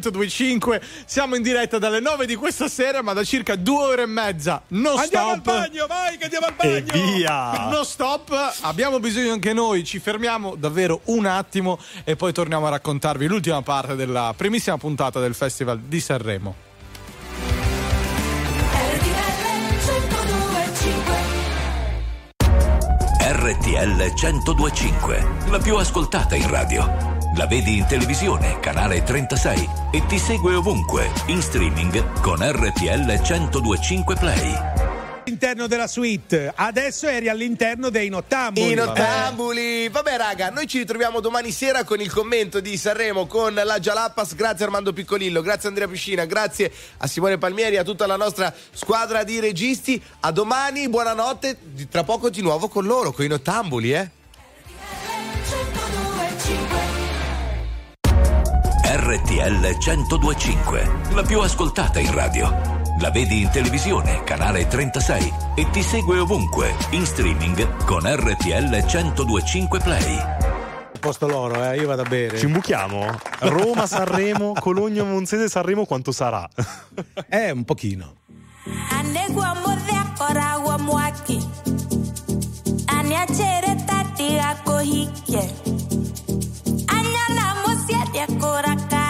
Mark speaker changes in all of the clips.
Speaker 1: 1025. Siamo in diretta dalle 9 di questa sera, ma da circa due ore e mezza. Non
Speaker 2: Andiamo
Speaker 1: stop.
Speaker 2: al bagno, vai che andiamo al
Speaker 3: E
Speaker 2: bagno.
Speaker 3: via!
Speaker 1: No stop, abbiamo bisogno anche noi, ci fermiamo davvero un attimo e poi torniamo a raccontarvi l'ultima parte della primissima puntata del Festival di Sanremo.
Speaker 4: RTL 1025, la più ascoltata in radio. La vedi in televisione, canale 36 e ti segue ovunque, in streaming con RTL 1025 Play.
Speaker 2: All'interno della suite, adesso eri all'interno dei nottamboli.
Speaker 5: I nottambuli. Vabbè, raga, noi ci ritroviamo domani sera con il commento di Sanremo con la Jalappas. Grazie Armando Piccolillo, grazie Andrea Piscina, grazie a Simone Palmieri, a tutta la nostra squadra di registi. A domani, buonanotte. Tra poco di nuovo con loro, con i nottambuli, eh.
Speaker 4: RTL 1025, la più ascoltata in radio. La vedi in televisione, canale 36 e ti segue ovunque, in streaming con RTL 1025 Play.
Speaker 2: Posto loro, eh, io vado a bere.
Speaker 3: Ci imbuchiamo? Roma, Sanremo, Cologno, Monzese, Sanremo, quanto sarà?
Speaker 2: Eh, un pochino.
Speaker 6: Anegwa propia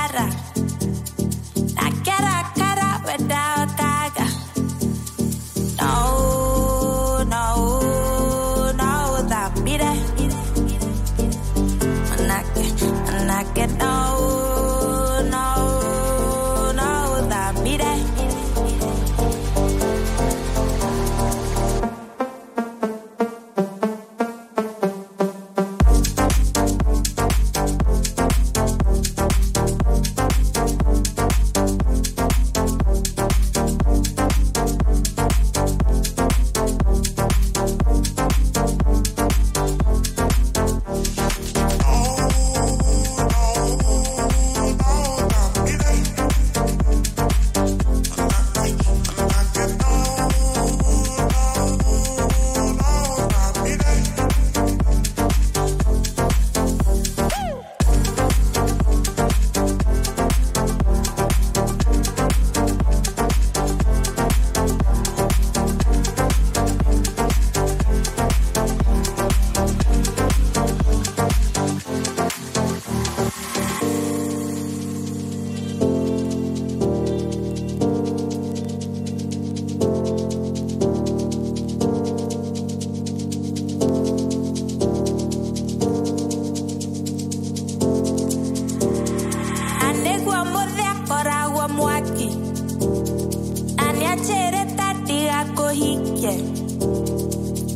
Speaker 6: cogí, yeah.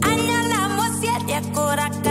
Speaker 6: Añalamos siete.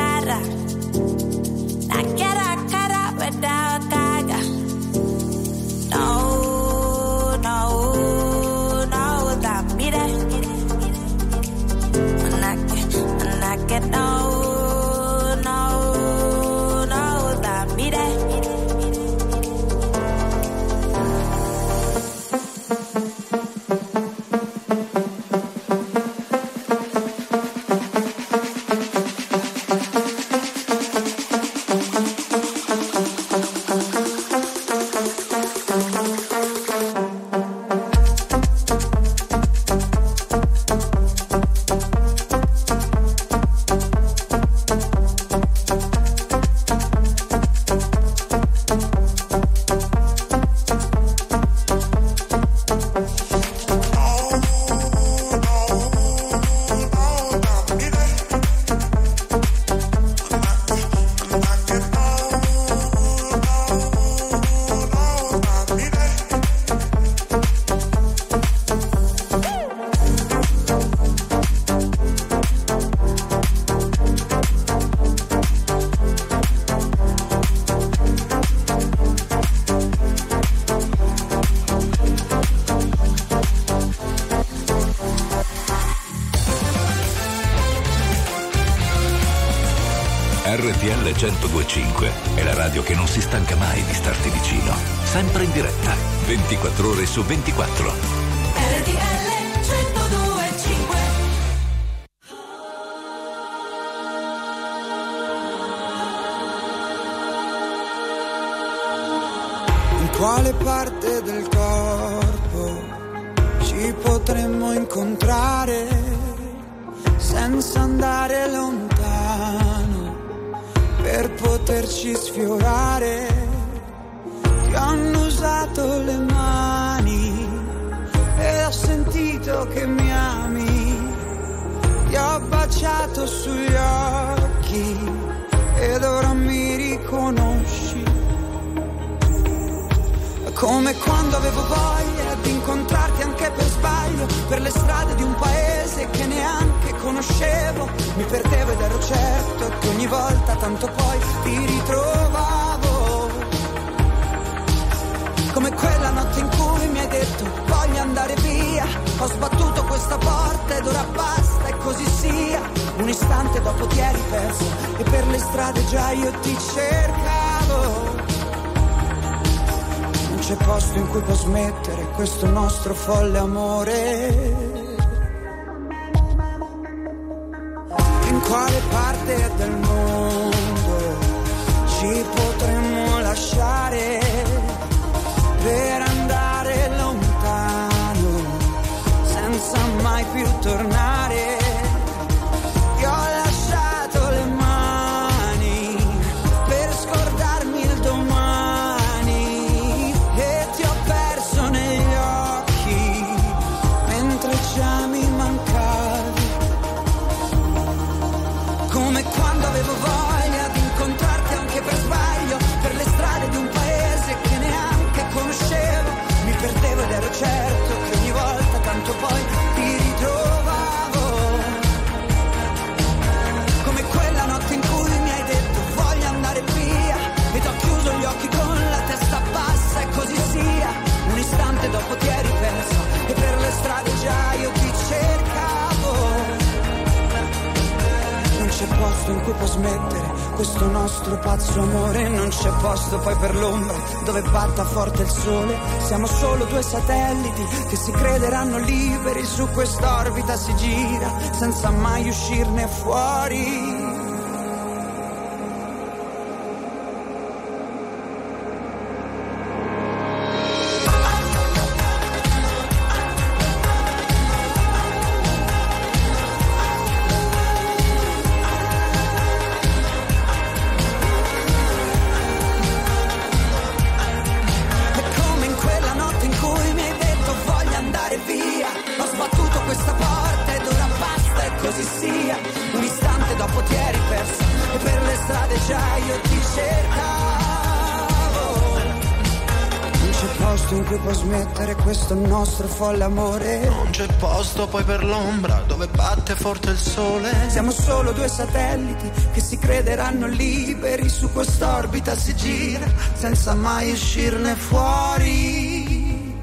Speaker 4: RTL 1025 è la radio che non si stanca mai di starti vicino. Sempre in diretta, 24 ore su 24.
Speaker 6: RTL 1025
Speaker 5: Un
Speaker 7: quale parte del corpo ci potremmo incontrare senza andare lontano poterci sfiorare. Ti hanno usato le mani e ho sentito che mi ami. Ti ho baciato sugli occhi ed ora mi riconosci. Come quando avevo voglia per sbaglio, per le strade di un paese che neanche conoscevo. Mi perdevo ed ero certo che ogni volta tanto poi ti ritrovavo. Come quella notte in cui mi hai detto voglio andare via. Ho sbattuto questa porta ed ora basta e così sia. Un istante dopo ti eri perso e per le strade già io ti cercavo. C'è posto in cui può smettere questo nostro folle amore. In quale parte del mondo ci potremmo questo nostro pazzo amore. Non c'è posto poi per l'ombra dove batta forte il sole. Siamo solo due satelliti che si crederanno liberi su quest'orbita si gira senza mai uscirne fuori. Questo nostro folle amore.
Speaker 8: Non c'è posto poi per l'ombra dove batte forte il sole.
Speaker 7: Siamo solo due satelliti che si crederanno liberi su quest'orbita si gira senza mai uscirne fuori.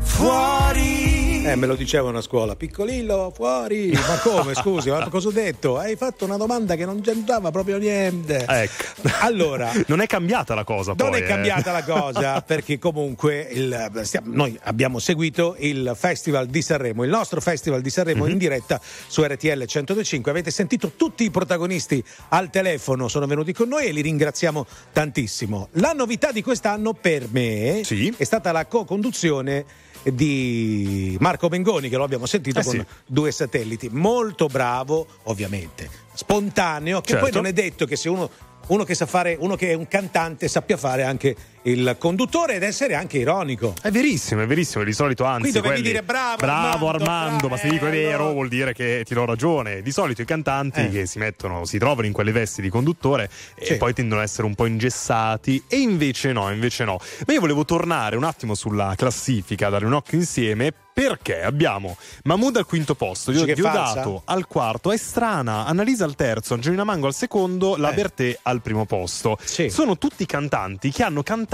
Speaker 7: Fuori.
Speaker 2: Eh, me lo dicevano a scuola, piccolillo, fuori. Ma come, scusi, ma cosa ho detto? Hai fatto una domanda che non c'entrava proprio niente.
Speaker 3: Ecco.
Speaker 2: Allora,
Speaker 3: Non è cambiata la cosa
Speaker 2: non
Speaker 3: poi.
Speaker 2: è
Speaker 3: eh.
Speaker 2: cambiata la cosa perché comunque il- stiamo- noi abbiamo seguito il Festival di Sanremo, il nostro Festival di Sanremo
Speaker 3: Mhm.
Speaker 2: in diretta su RTL 105. Avete sentito tutti i protagonisti al telefono, sono venuti con noi e li ringraziamo tantissimo. La novità di quest'anno per me
Speaker 3: Sì.
Speaker 2: è stata la co-conduzione di Marco Bengoni che lo abbiamo sentito
Speaker 3: Eh
Speaker 2: con
Speaker 3: sì.
Speaker 2: due satelliti molto bravo ovviamente spontaneo che poi
Speaker 3: Certo.
Speaker 2: non è detto che se uno uno che sa fare, uno che è un cantante sappia fare anche il conduttore ed essere anche ironico.
Speaker 3: È verissimo, è verissimo. Di solito, anzi,
Speaker 2: Qui dovevi
Speaker 3: quelli-
Speaker 2: dire bravo,
Speaker 3: bravo
Speaker 2: Armando,
Speaker 3: Armando, ma se dico è vero vuol dire che ti do ragione. Di solito i cantanti
Speaker 2: Eh.
Speaker 3: che si mettono, si trovano in quelle vesti di conduttore
Speaker 2: Sì.
Speaker 3: e poi tendono ad essere un po' ingessati. E invece no, invece no. Ma io volevo tornare un attimo sulla classifica, dare un occhio insieme. Perché abbiamo Mahmood al quinto posto, Diodato al quarto, è strana, Annalisa al terzo, Angelina Mango al secondo, La
Speaker 2: Eh.
Speaker 3: Bertè al primo posto.
Speaker 2: Sì.
Speaker 3: Sono tutti cantanti che hanno cantato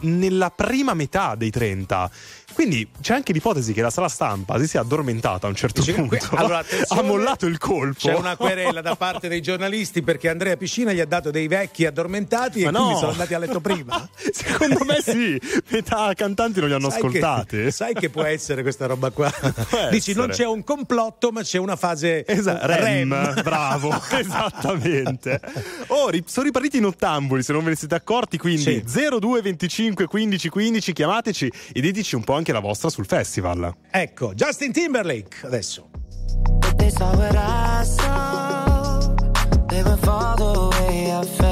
Speaker 3: nella prima metà dei 30. Quindi c'è anche l'ipotesi che la sala stampa si sia addormentata a un certo
Speaker 2: Dice,
Speaker 3: punto.
Speaker 2: Allora,
Speaker 3: ha mollato il colpo.
Speaker 2: C'è una querela da parte dei giornalisti perché Andrea Piscina gli ha dato dei vecchi addormentati
Speaker 3: Ma
Speaker 2: e
Speaker 3: no.
Speaker 2: quindi sono andati a letto prima.
Speaker 3: Secondo me sì, metà cantanti non li hanno
Speaker 2: sai
Speaker 3: ascoltati.
Speaker 2: Che, sai che può essere questa roba qua? Dici
Speaker 3: essere.
Speaker 2: non c'è un complotto, ma c'è una fase
Speaker 3: Esa- REM. REM. Bravo, esattamente. Oh, ri- sono ripartiti in nottambuli, se non ve ne siete accorti, quindi
Speaker 2: sì.
Speaker 3: 02 25 15 15 chiamateci e diteci un po' anche la vostra sul festival.
Speaker 2: Ecco, Justin Timberlake adesso.
Speaker 8: They saw what I saw. They.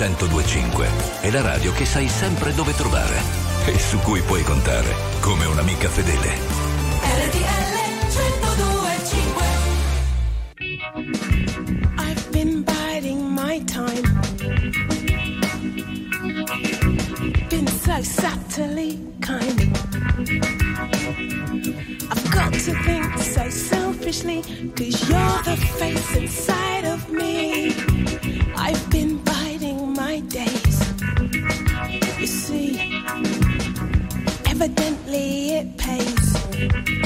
Speaker 4: 1025 è la radio che sai sempre dove trovare e su cui puoi contare come un'amica fedele.
Speaker 9: I've been biding my time. Been so subtly kind. I've got to think so selfishly, cause you're the face inside of me. I've been evidently it pays.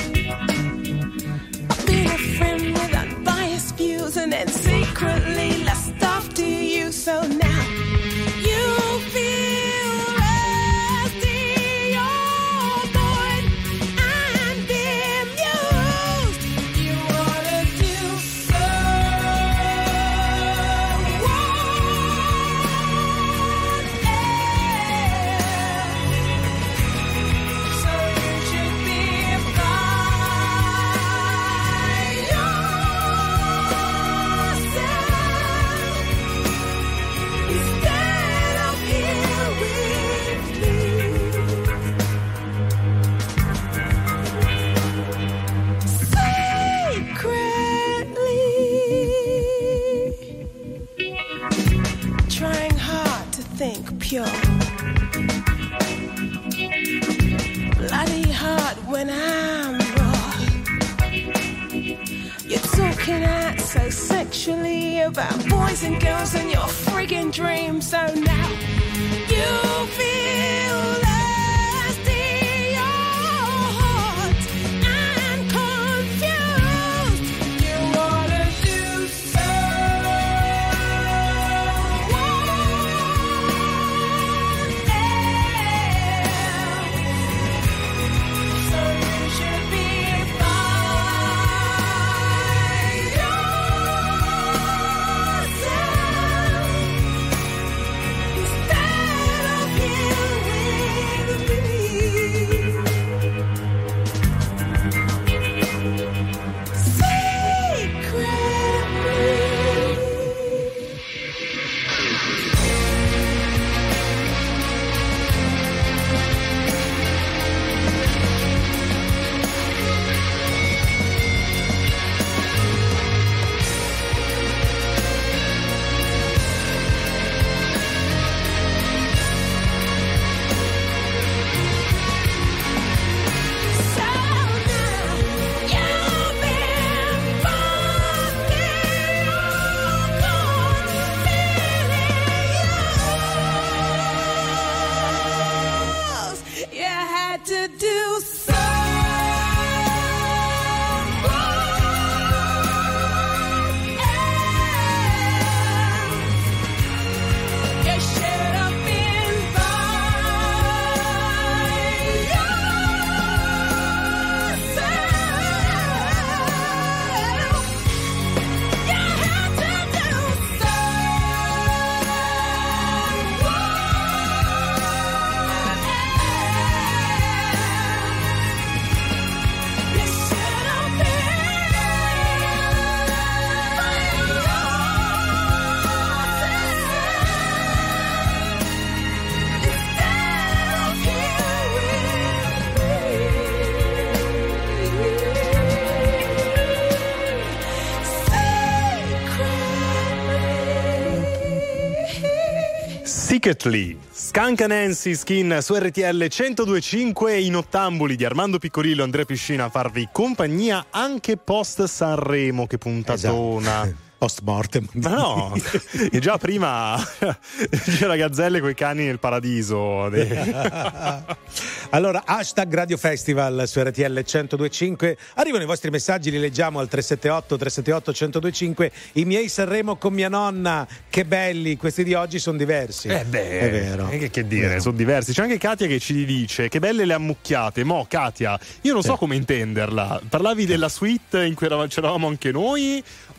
Speaker 9: Bloody hard when I'm raw. You're talking out so sexually about boys and girls and your friggin' dreams. So now you feel had to do
Speaker 3: Secretly, Skanka Nancy Skin su RTL 1025 in ottambuli di Armando Piccolillo e Andrea Piscina a farvi compagnia anche post Sanremo, che puntatona.
Speaker 2: Esatto. Post mortem.
Speaker 3: Ma no, e già prima c'era Gazzelle coi cani nel paradiso.
Speaker 2: allora, hashtag Radio Festival su RTL 1025. Arrivano i vostri messaggi, li leggiamo al 378 378 1025. I miei Sanremo con mia nonna, che belli, questi di oggi sono diversi.
Speaker 3: Eh beh,
Speaker 2: è vero.
Speaker 3: eh, Che, che dire,
Speaker 2: Vero.
Speaker 3: sono diversi. C'è anche Katia che ci dice che belle le ammucchiate. Mo, Katia, io non so come intenderla. Parlavi della suite in cui eravamo- c'eravamo anche noi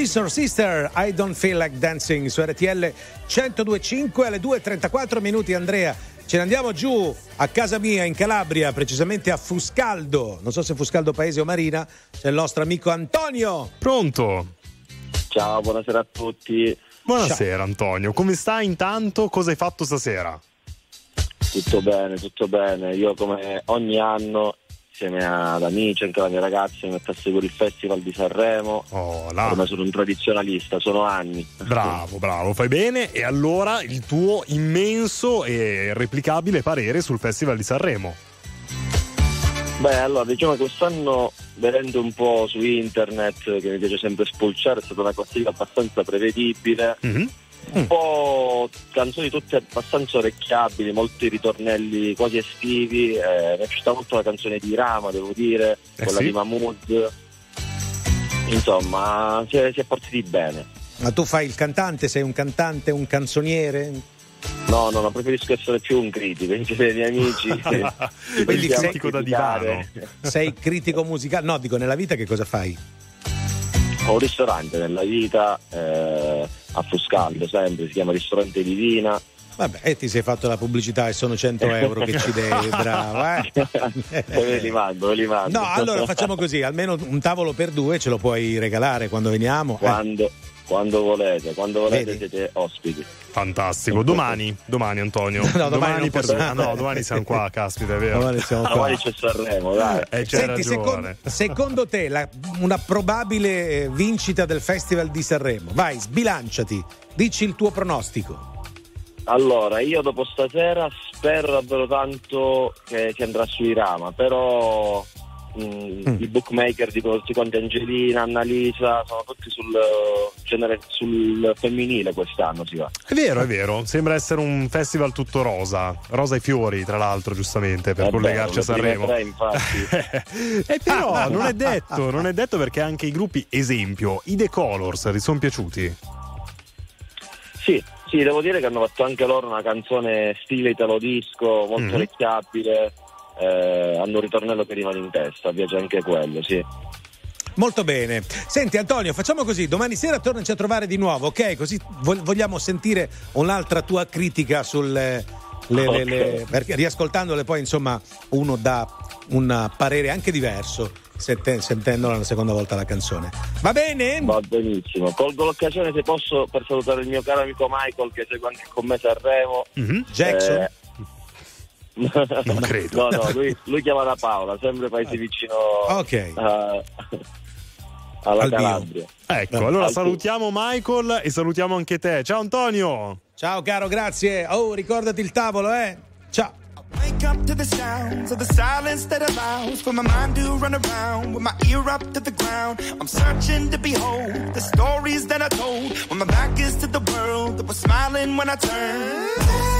Speaker 2: Sister Sister, I don't feel like dancing su RTL 1025 alle 2.34 minuti Andrea. Ce ne andiamo giù a casa mia in Calabria, precisamente a Fuscaldo. Non so se Fuscaldo Paese o Marina. C'è il nostro amico Antonio.
Speaker 3: Pronto?
Speaker 10: Ciao, buonasera a tutti.
Speaker 3: Buonasera Antonio, come stai intanto? Cosa hai fatto stasera?
Speaker 10: Tutto bene, tutto bene. Io come ogni anno, insieme ad amici, anche la mia ragazza, mi metto a seguire il Festival di Sanremo.
Speaker 3: Oh, là.
Speaker 10: Ormai sono un tradizionalista, sono anni.
Speaker 3: Bravo, bravo, fai bene. E allora il tuo immenso e irreplicabile parere sul Festival di Sanremo.
Speaker 10: Beh, allora diciamo che quest'anno vedendo un po' su internet, che mi piace sempre spulciare, è stata una classifica abbastanza prevedibile. Un po' canzoni tutte abbastanza orecchiabili, molti ritornelli quasi estivi. Eh, mi è piaciuta molto la canzone di Rama, devo dire,
Speaker 2: Eh
Speaker 10: quella
Speaker 2: sì?
Speaker 10: di Mahmood. Insomma, si è, si è partiti bene.
Speaker 2: Ma tu fai il cantante, sei un cantante, un canzoniere?
Speaker 10: No, no, no, preferisco essere più un critico, insieme ai miei amici.
Speaker 2: Quindi sei
Speaker 10: criticare.
Speaker 2: Sei critico musicale? No, dico nella vita che cosa fai?
Speaker 10: Ho un ristorante nella vita eh, a Fuscaldo, sempre, si chiama Ristorante Divina.
Speaker 2: Vabbè, e ti sei fatto la pubblicità e sono 100 euro che ci devi, bravo. Eh?
Speaker 10: ve li mando, ve li mando.
Speaker 2: No, allora facciamo così, almeno un tavolo per due ce lo puoi regalare quando veniamo. eh.
Speaker 10: Quando, volete, quando volete
Speaker 2: Vedi?
Speaker 10: siete ospiti.
Speaker 3: Fantastico. Domani, domani Antonio.
Speaker 2: No, domani non
Speaker 3: per- ah, no, domani siamo qua, caspita, è vero.
Speaker 2: Domani siamo qua.
Speaker 10: Domani c'è Sanremo, dai.
Speaker 3: Eh,
Speaker 2: Senti, secondo, secondo te la- una probabile vincita del Festival di Sanremo? Vai, sbilanciati, dici il tuo pronostico.
Speaker 10: Allora, io dopo stasera spero davvero tanto che si andrà su Irama, però mm, i bookmaker tutti quanti Angelina, Annalisa, sono tutti sul genere sul femminile quest'anno si va.
Speaker 3: È vero, è vero. Sembra essere un festival tutto rosa. Rosa e fiori, tra l'altro, giustamente, per
Speaker 10: Eh beh,
Speaker 3: collegarci a
Speaker 10: le prime
Speaker 3: Sanremo.
Speaker 10: tre, infatti.
Speaker 3: E però non è detto, non è detto perché anche i gruppi, esempio, i The Colors, ti sono piaciuti?
Speaker 10: Sì, sì, devo dire che hanno fatto anche loro una canzone stile italo disco, molto
Speaker 3: Mhm.
Speaker 10: orecchiabile, eh, hanno un ritornello che rimane in testa, piace anche quello, sì.
Speaker 2: Molto bene. Senti Antonio, facciamo così, domani sera tornaci a trovare di nuovo, ok? Così vo- vogliamo sentire un'altra tua critica sul... le- le- le- perché riascoltandole poi insomma uno dà un parere anche diverso sente- sentendola una seconda volta la canzone. Va bene?
Speaker 10: Va benissimo. Colgo l'occasione se posso per salutare il mio caro amico Michael che segue anche con me Sanremo.
Speaker 2: Jackson?
Speaker 10: Eh,
Speaker 3: Non credo.
Speaker 10: No, no, lui, lui chiama da Paola, sempre paese vicino
Speaker 2: Ok.
Speaker 10: a- alla
Speaker 2: Al bio.
Speaker 10: Calabria.
Speaker 3: Ecco, allora
Speaker 10: Al-
Speaker 3: salutiamo Michael e salutiamo anche te. Ciao Antonio!
Speaker 2: Ciao caro, grazie. Oh, ricordati il tavolo, eh? Ciao.
Speaker 7: Wake up to the sounds of the silence that allows for my mind to run around with my ear up to the ground. I'm searching to behold the stories that I told when my back is to the world that was smiling when I turned.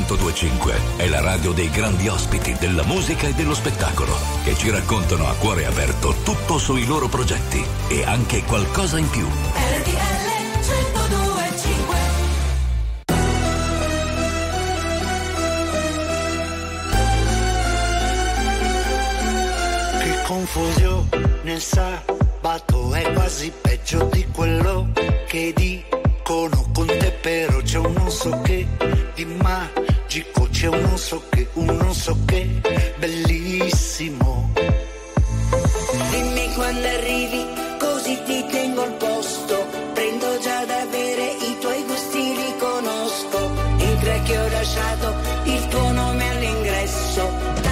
Speaker 4: 1025 è la radio dei grandi ospiti della musica e dello spettacolo che ci raccontano a cuore aperto tutto sui loro progetti e anche qualcosa in più.
Speaker 9: RTL 1025
Speaker 11: Che confusione il sabato è quasi peggio di quello che dicono con te però c'è un non so che di magico c'è un non so che un non so che bellissimo
Speaker 12: Dimmi quando arrivi, così ti tengo al posto. Prendo già da bere, i tuoi gusti li conosco. Entra che ho lasciato il tuo nome all'ingresso.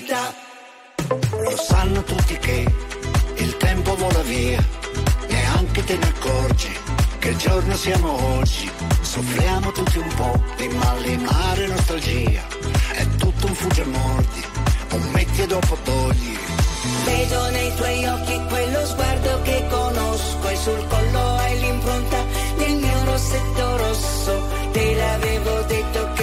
Speaker 12: Vita. Lo
Speaker 11: sanno tutti che il tempo vola via, neanche te ne accorgi che giorno siamo oggi. Soffriamo tutti un po' di malinare nostalgia, è tutto un fugge mordi, un metti e dopo togli.
Speaker 12: Vedo nei tuoi occhi quello sguardo che conosco e sul collo hai l'impronta del mio rossetto rosso. Te l'avevo detto che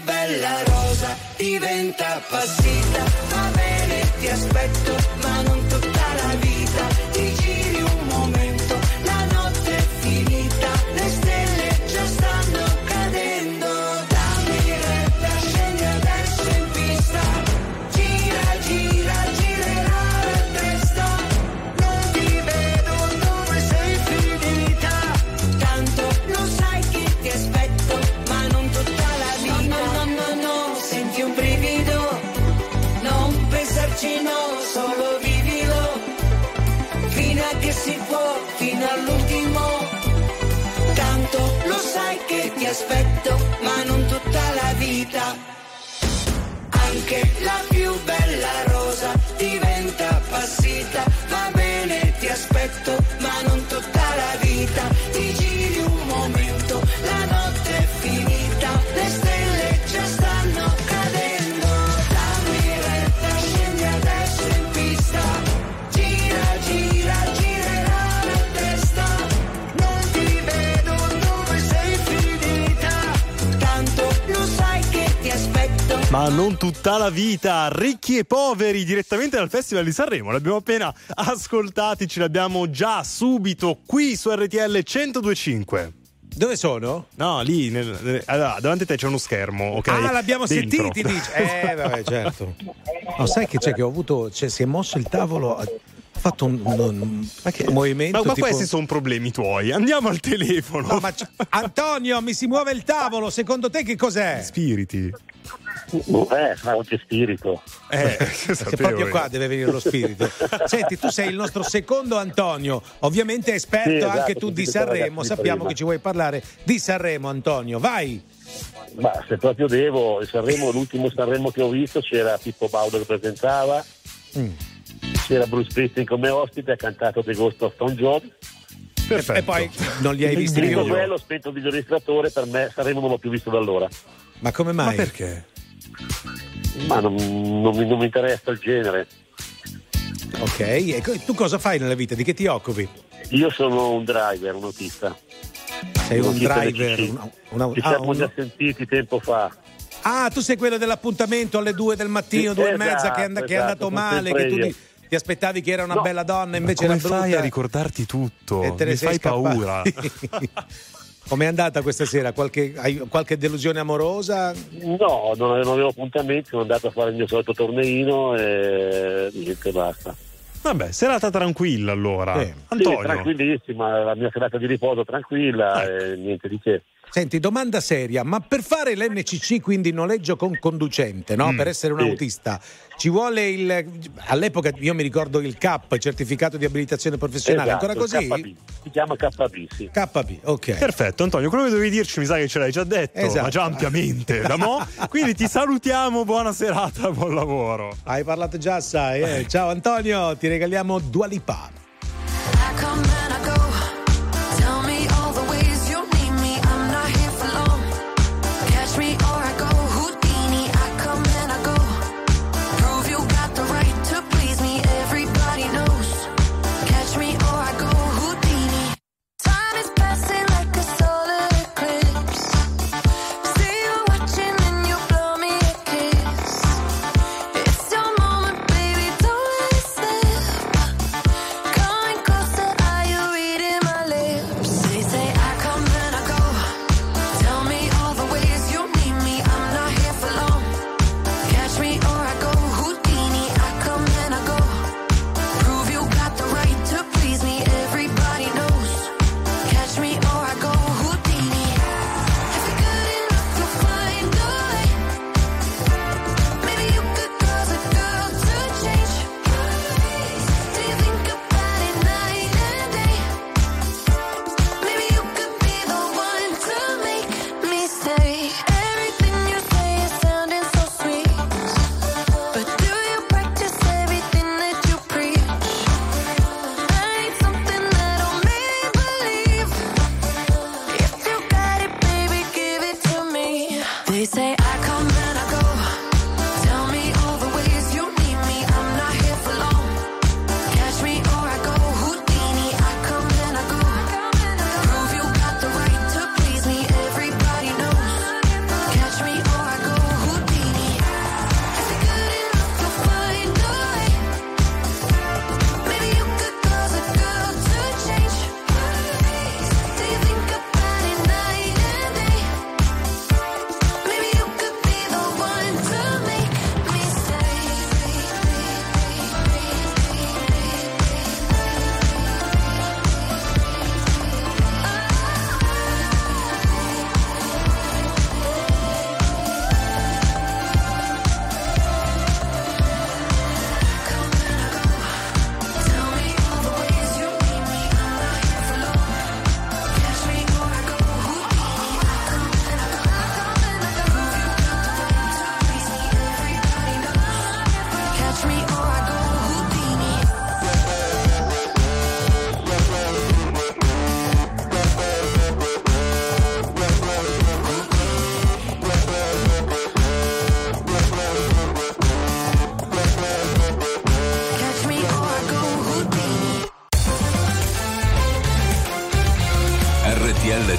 Speaker 12: bella rosa diventa appassita. Va bene, ti aspetto, ma non aspetto, ma non tutta la vita. Anche la Ma non tutta la vita,
Speaker 3: ricchi e poveri, direttamente dal Festival di Sanremo. L'abbiamo appena ascoltati, ce l'abbiamo già subito qui su RTL 1025.
Speaker 2: Dove sono?
Speaker 3: No, lì, nel- nel- allora, davanti a te c'è uno schermo, ok?
Speaker 2: Ah, l'abbiamo
Speaker 3: Dentro.
Speaker 2: sentiti, dice. Eh, vabbè, certo. No, sai che c'è che ho avuto, cioè, si è mosso il tavolo, ha fatto un, un- un movimento.
Speaker 3: Ma, ma
Speaker 2: tipo-
Speaker 3: questi sono problemi tuoi. Andiamo al telefono.
Speaker 2: No, ma c- Antonio, mi si muove il tavolo, secondo te che cos'è?
Speaker 3: Spiriti.
Speaker 13: Eh, ma anche spirito.
Speaker 3: Eh,
Speaker 2: proprio qua deve venire lo spirito. Senti, tu sei il nostro secondo Antonio, ovviamente esperto
Speaker 13: Sì, esatto,
Speaker 2: anche tu di Sanremo. Sappiamo
Speaker 13: prima.
Speaker 2: che ci vuoi parlare di Sanremo, Antonio. Vai.
Speaker 13: Ma se proprio devo, il Sanremo, l'ultimo Sanremo che ho visto c'era Pippo Baudo che presentava,
Speaker 2: Mm.
Speaker 13: c'era Bruce Springsteen come ospite, ha cantato The Ghost of Tom Jones.
Speaker 2: Perfetto. E poi non li hai visti più?
Speaker 13: quello, spento il videoregistratore, per me Sanremo non l'ho più visto da allora.
Speaker 2: Ma come mai?
Speaker 3: Ma perché?
Speaker 13: Ma non, non mi, non mi interessa il genere.
Speaker 2: Ok, e tu cosa fai nella vita? Di che ti occupi?
Speaker 13: Io sono un driver, un autista.
Speaker 2: Sei un
Speaker 13: autista
Speaker 2: driver,
Speaker 13: NCC.
Speaker 2: un- un-
Speaker 13: Ci
Speaker 2: ah,
Speaker 13: siamo
Speaker 2: un-
Speaker 13: già sentiti tempo fa.
Speaker 2: Ah, tu sei quello dell'appuntamento alle due del mattino,
Speaker 13: Sì,
Speaker 2: due e
Speaker 13: esatto,
Speaker 2: mezza, che è, and- che è
Speaker 13: esatto,
Speaker 2: andato
Speaker 13: sono
Speaker 2: male, che tu ti, ti aspettavi che era una
Speaker 13: No.
Speaker 2: bella donna, invece
Speaker 3: Come
Speaker 2: era brutta.
Speaker 3: fai a ricordarti tutto?
Speaker 2: E te ne
Speaker 3: Mi
Speaker 2: sei
Speaker 3: fai paura.
Speaker 2: Com'è andata questa sera? Qualche, hai qualche delusione amorosa?
Speaker 13: No, non avevo, non avevo appuntamenti, sono andato a fare il mio solito torneino e niente, basta.
Speaker 3: Vabbè, serata tranquilla allora.
Speaker 2: Sì.
Speaker 13: Sì,
Speaker 3: Antonio.
Speaker 13: tranquillissima, la mia serata di riposo tranquilla e niente di che.
Speaker 2: Senti, domanda seria, ma per fare l'NCC, quindi noleggio con conducente, no?
Speaker 3: Mm,
Speaker 2: per essere un
Speaker 13: sì.
Speaker 2: autista, ci vuole il... All'epoca io mi ricordo il CAP, certificato di abilitazione professionale,
Speaker 13: Esatto,
Speaker 2: ancora così?
Speaker 13: KB. Si chiama KB, sì.
Speaker 2: KP, ok.
Speaker 3: Perfetto, Antonio, quello che dovevi dirci mi sa che ce l'hai già detto,
Speaker 2: Esatto.
Speaker 3: ma già ampiamente da mo. Quindi ti salutiamo, buona serata, buon lavoro.
Speaker 2: Hai parlato già assai, eh? Ciao Antonio, ti regaliamo Dua Lipa.
Speaker 8: I come and I go.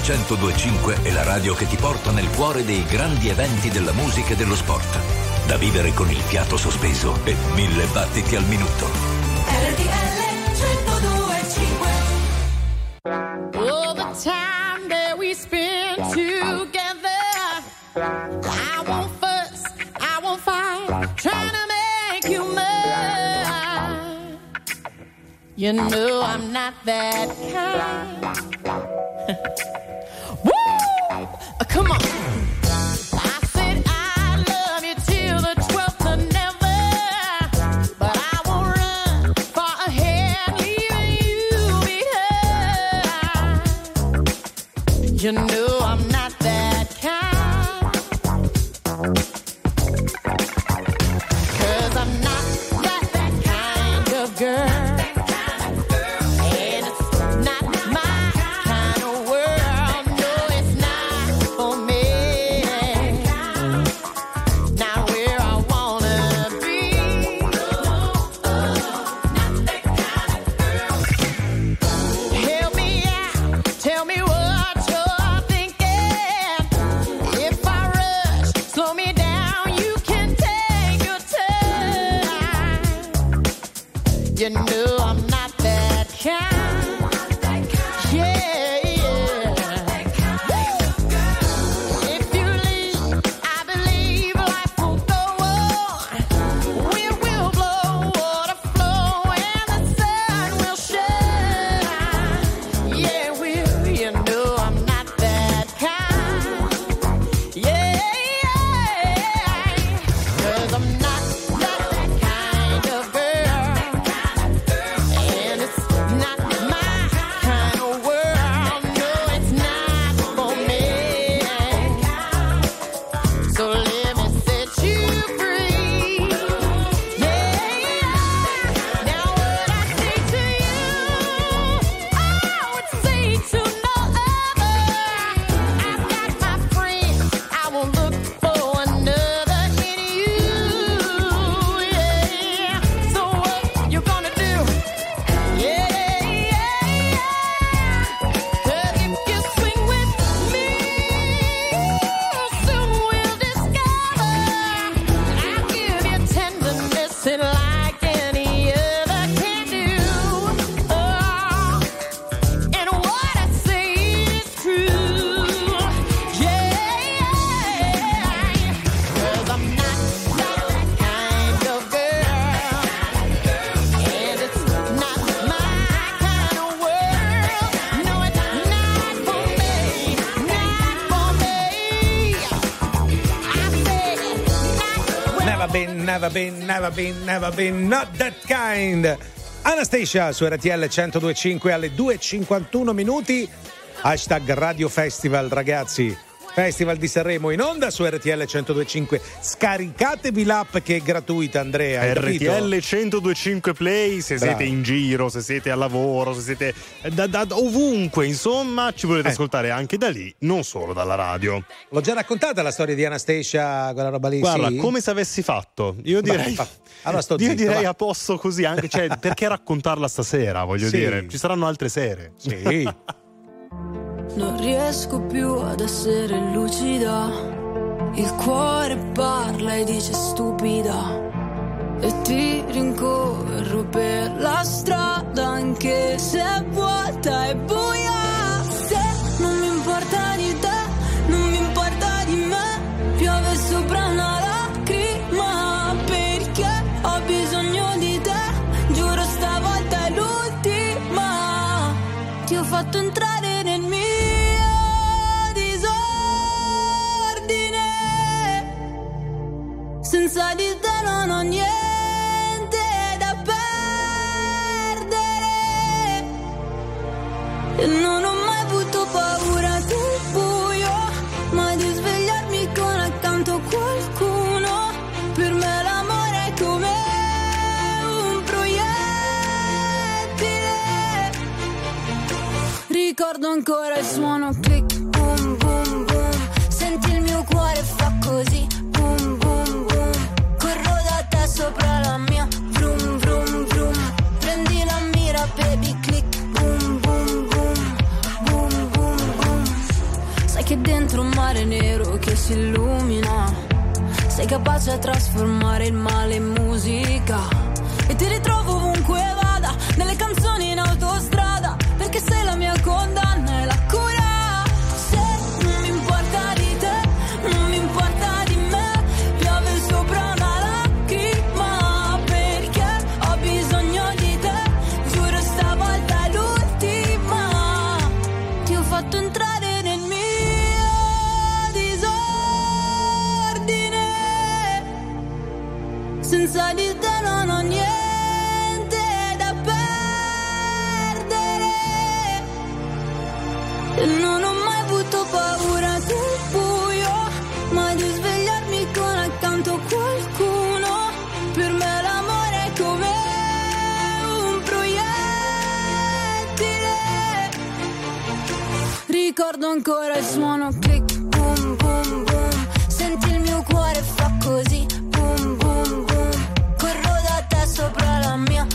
Speaker 4: 1025 è la radio che ti porta nel cuore dei grandi eventi della musica e dello sport. Da vivere con il fiato sospeso e mille battiti al minuto.
Speaker 9: RTL 1025
Speaker 14: All the time that we spend together, I won't fuss, I won't fight, trying to make you mine. You know I'm not that kind. You know I'm not that kind.
Speaker 2: Never been, never been, never been, not that kind. Anastasia su RTL 1025 alle 2.51 minuti. Hashtag Radio Festival, ragazzi. Festival di Sanremo in onda su RTL 1025. Scaricatevi l'app che è gratuita, Andrea.
Speaker 3: RTL 1025 Play, se
Speaker 2: Bravo.
Speaker 3: siete in giro, se siete al lavoro, se siete da, da- ovunque, insomma, ci potete
Speaker 2: Eh.
Speaker 3: ascoltare anche da lì, non solo dalla radio.
Speaker 2: L'ho già raccontata la storia di Anastasia, quella roba lì.
Speaker 3: Guarda,
Speaker 2: sì?
Speaker 3: come se avessi fatto. Io direi,
Speaker 2: va. Allora sto
Speaker 3: io
Speaker 2: zitto,
Speaker 3: direi
Speaker 2: va.
Speaker 3: a posto così, anche, cioè, perché raccontarla stasera, voglio
Speaker 2: Sì.
Speaker 3: dire. Ci saranno altre sere.
Speaker 2: Sì.
Speaker 15: Non riesco più ad essere lucida. Il cuore parla e dice stupida. E ti rincorro per la strada anche se è vuota e buia. Senza di te non ho niente da perdere. E non ho mai avuto paura del buio, ma di svegliarmi con accanto qualcuno. Per me l'amore è come un proiettile. Ricordo ancora il suono click, si illumina. Sei capace a trasformare il male in musica Ricordo ancora il suono click, boom, boom, boom. Senti il mio cuore fa così, boom, boom, boom. Corro da te sopra la mia,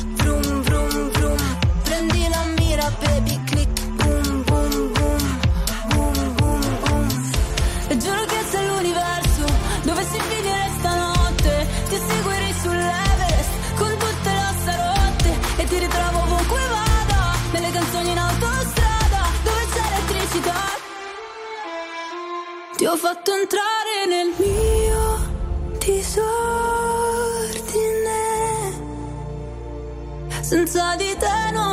Speaker 15: ho fatto entrare nel mio disordine. Senza di te non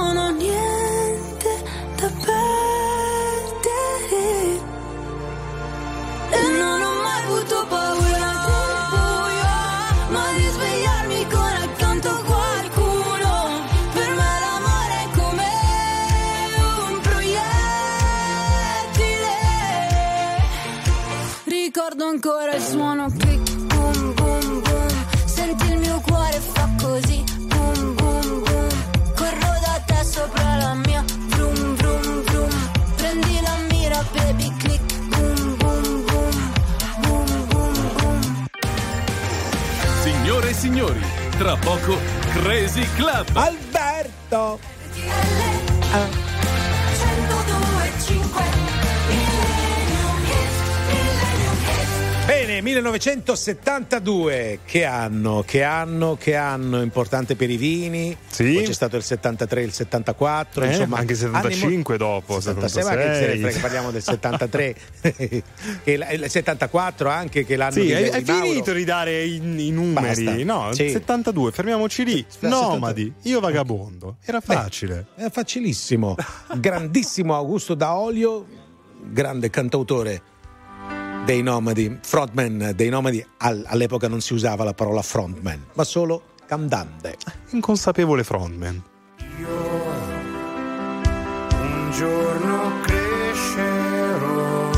Speaker 16: tra poco Crazy Club.
Speaker 2: Alberto! Bene, 1972, che anno, che anno, che anno importante per i vini.
Speaker 3: Sì.
Speaker 2: Poi c'è stato il 73, il 74,
Speaker 3: Eh,
Speaker 2: insomma.
Speaker 3: anche il 75
Speaker 2: anni mo-
Speaker 3: dopo,
Speaker 2: 76, ma che
Speaker 3: 76.
Speaker 2: parliamo del 73. e il 74 anche, che l'anno
Speaker 3: Sì,
Speaker 2: di,
Speaker 3: hai
Speaker 2: di Mauro.
Speaker 3: finito di dare i, i numeri.
Speaker 2: Basta.
Speaker 3: No,
Speaker 2: Sì.
Speaker 3: 72, fermiamoci lì. Nomadi, io vagabondo. Era facile.
Speaker 2: È facilissimo. Grandissimo Augusto Daolio, grande cantautore dei nomadi, frontman dei nomadi. Al- all'epoca non si usava la parola frontman, ma solo cantante.
Speaker 3: Inconsapevole frontman.
Speaker 17: Un giorno crescerò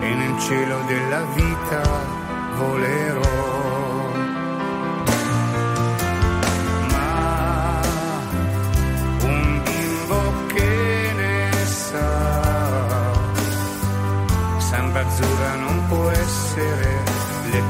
Speaker 17: e nel cielo della vita volerò.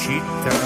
Speaker 17: città.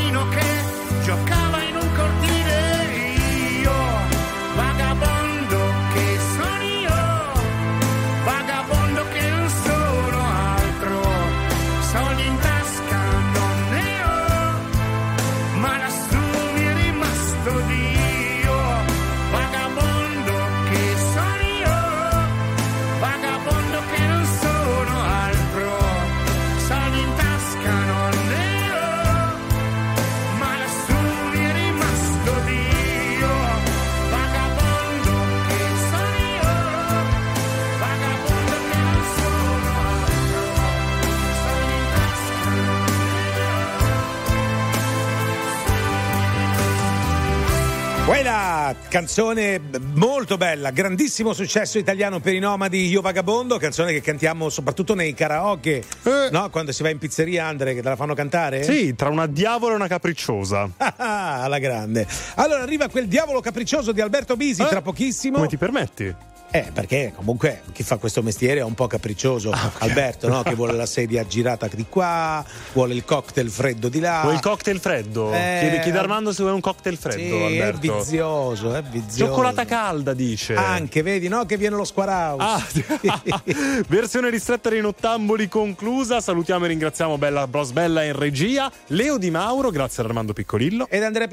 Speaker 17: Bambino che giocava
Speaker 2: canzone molto bella, grandissimo successo italiano per i nomadi Io Vagabondo, canzone che cantiamo soprattutto nei karaoke, no? Quando si va in pizzeria, Andre, che te la fanno cantare?
Speaker 3: Sì, tra una diavola e una capricciosa.
Speaker 2: Ah, alla grande. Allora arriva quel diavolo capriccioso di Alberto Bisi tra pochissimo.
Speaker 3: Come ti permetti?
Speaker 2: Eh, perché comunque chi fa questo mestiere è un po' capriccioso. Alberto, no? Che vuole la sedia girata di qua, vuole il cocktail freddo di là.
Speaker 3: Vuoi il cocktail freddo?
Speaker 2: Eh,
Speaker 3: chiede, chiede Armando se vuoi un cocktail freddo,
Speaker 2: Sì, è
Speaker 3: Alberto.
Speaker 2: vizioso, è vizioso.
Speaker 3: Cioccolata calda, dice.
Speaker 2: Anche, vedi, no? Che viene lo squarhouse.
Speaker 3: Ah, Versione ristretta dei nottamboli conclusa. Salutiamo e ringraziamo Bella Bros Bella in regia. Leo Di Mauro, grazie ad Armando Piccolillo.
Speaker 2: Ed Andrea